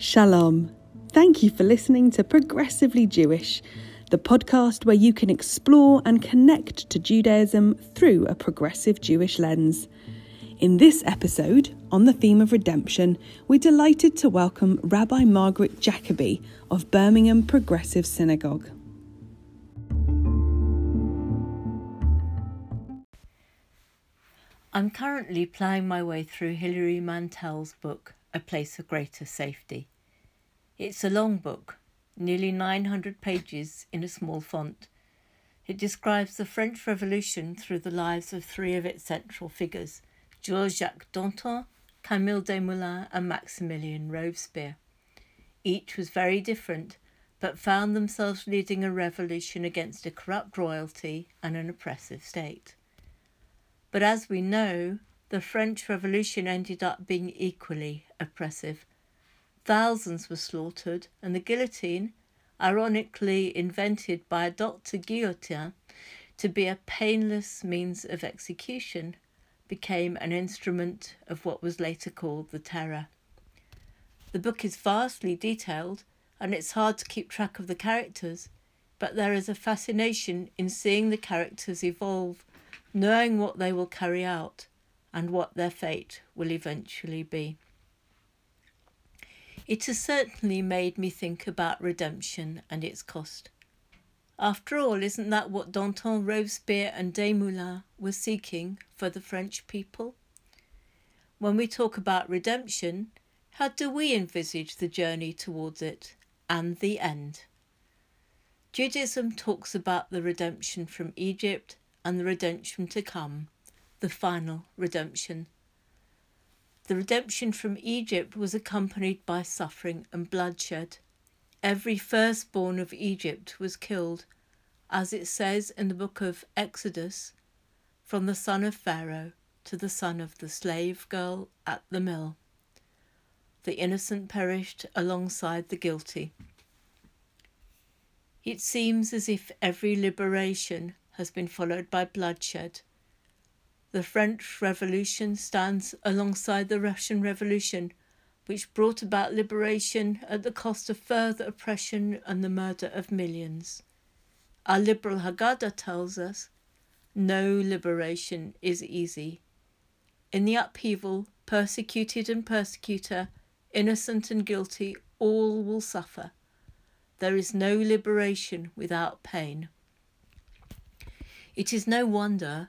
Shalom. Thank you for listening to Progressively Jewish, the podcast where you can explore and connect to Judaism through a progressive Jewish lens. In this episode, on the theme of redemption, we're delighted to welcome Rabbi Margaret Jacoby of Birmingham Progressive Synagogue. I'm currently ploughing my way through Hilary Mantel's book, A Place of Greater Safety. It's a long book, nearly 900 pages in a small font. It describes the French Revolution through the lives of three of its central figures Georges Jacques Danton, Camille Desmoulins, and Maximilien Robespierre. Each was very different, but found themselves leading a revolution against a corrupt royalty and an oppressive state. But as we know, the French Revolution ended up being equally oppressive. Thousands were slaughtered, and the guillotine, ironically invented by Dr. Guillotin to be a painless means of execution, became an instrument of what was later called the Terror. The book is vastly detailed, and it's hard to keep track of the characters, but there is a fascination in seeing the characters evolve knowing what they will carry out and what their fate will eventually be. It has certainly made me think about redemption and its cost. After all, isn't that what Danton, Robespierre, and Desmoulins were seeking for the French people? When we talk about redemption, how do we envisage the journey towards it and the end? Judaism talks about the redemption from Egypt and the redemption to come, the final redemption. The redemption from Egypt was accompanied by suffering and bloodshed. Every firstborn of Egypt was killed, as it says in the book of Exodus, from the son of Pharaoh to the son of the slave girl at the mill. The innocent perished alongside the guilty. It seems as if every liberation has been followed by bloodshed. The French Revolution stands alongside the Russian Revolution, which brought about liberation at the cost of further oppression and the murder of millions. Our liberal Haggadah tells us no liberation is easy. In the upheaval, persecuted and persecutor, innocent and guilty, all will suffer. There is no liberation without pain. It is no wonder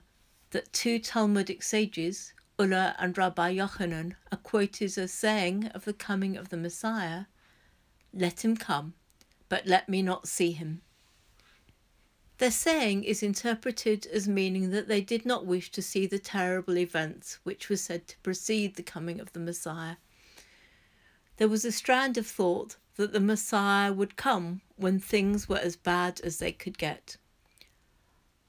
that two Talmudic sages, Ulla and Rabbi Yochanan, are quoted as saying of the coming of the Messiah, Let him come, but let me not see him. Their saying is interpreted as meaning that they did not wish to see the terrible events which were said to precede the coming of the Messiah. There was a strand of thought that the Messiah would come when things were as bad as they could get.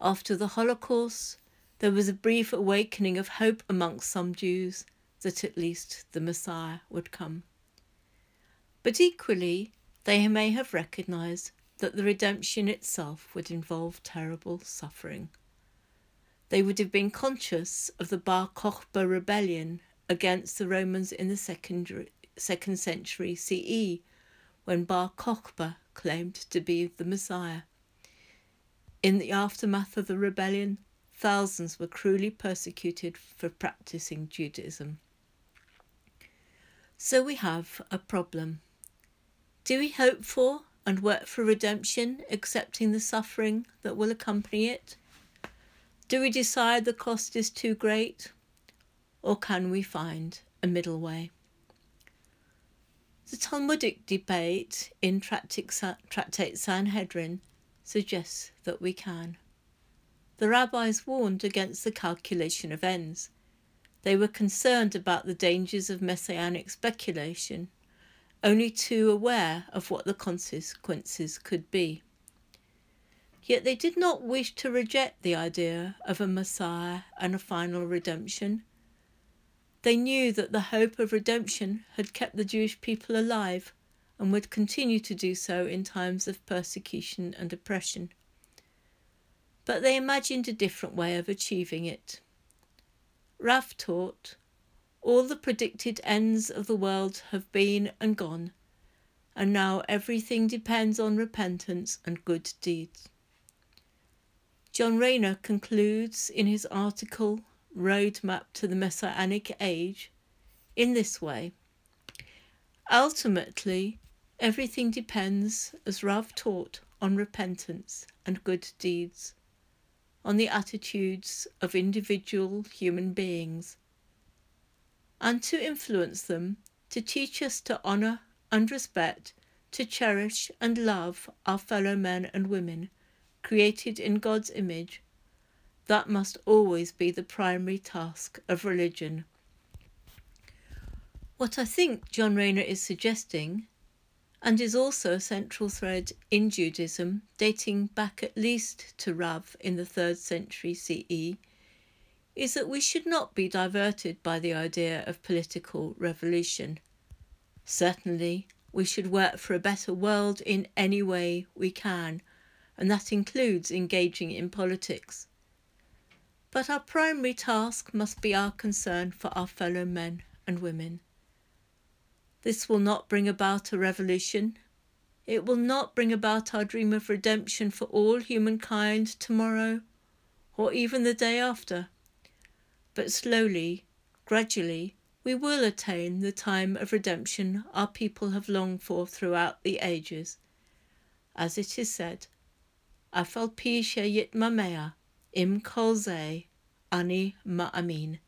After the Holocaust, there was a brief awakening of hope amongst some Jews that at least the Messiah would come. But equally, they may have recognized that the redemption itself would involve terrible suffering. They would have been conscious of the Bar Kokhba rebellion against the Romans in the second, second century CE, when Bar Kokhba claimed to be the Messiah. In the aftermath of the rebellion, thousands were cruelly persecuted for practicing Judaism. So we have a problem. Do we hope for and work for redemption, accepting the suffering that will accompany it? Do we decide the cost is too great? Or can we find a middle way? The Talmudic debate in Tractate Sanhedrin suggests that we can. The rabbis warned against the calculation of ends. They were concerned about the dangers of messianic speculation, only too aware of what the consequences could be. Yet they did not wish to reject the idea of a Messiah and a final redemption. They knew that the hope of redemption had kept the Jewish people alive and would continue to do so in times of persecution and oppression. But they imagined a different way of achieving it. Rav taught, All the predicted ends of the world have been and gone, and now everything depends on repentance and good deeds. John Rayner concludes in his article Roadmap to the Messianic Age in this way Ultimately, everything depends, as Rav taught, on repentance and good deeds, on the attitudes of individual human beings, and to influence them to teach us to honour and respect, to cherish and love our fellow men and women created in God's image. That must always be the primary task of religion. What I think John Rayner is suggesting, and is also a central thread in Judaism dating back at least to Rav in the 3rd century CE, is that we should not be diverted by the idea of political revolution. Certainly, we should work for a better world in any way we can, and that includes engaging in politics. But our primary task must be our concern for our fellow men and women. This will not bring about a revolution. It will not bring about our dream of redemption for all humankind tomorrow or even the day after. But slowly, gradually, we will attain the time of redemption our people have longed for throughout the ages. As it is said, Afal pi mamea im kolze ani ma'amin.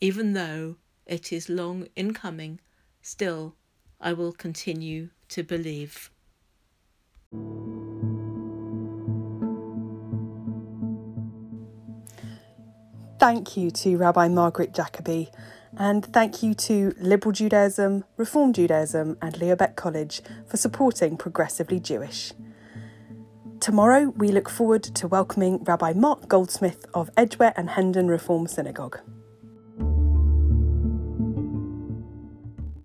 Even though it is long in coming, still I will continue to believe. Thank you to Rabbi Margaret Jacoby and thank you to Liberal Judaism, Reform Judaism, and Leo Baeck College for supporting Progressively Jewish. Tomorrow, we look forward to welcoming Rabbi Mark Goldsmith of Edgware and Hendon Reform Synagogue.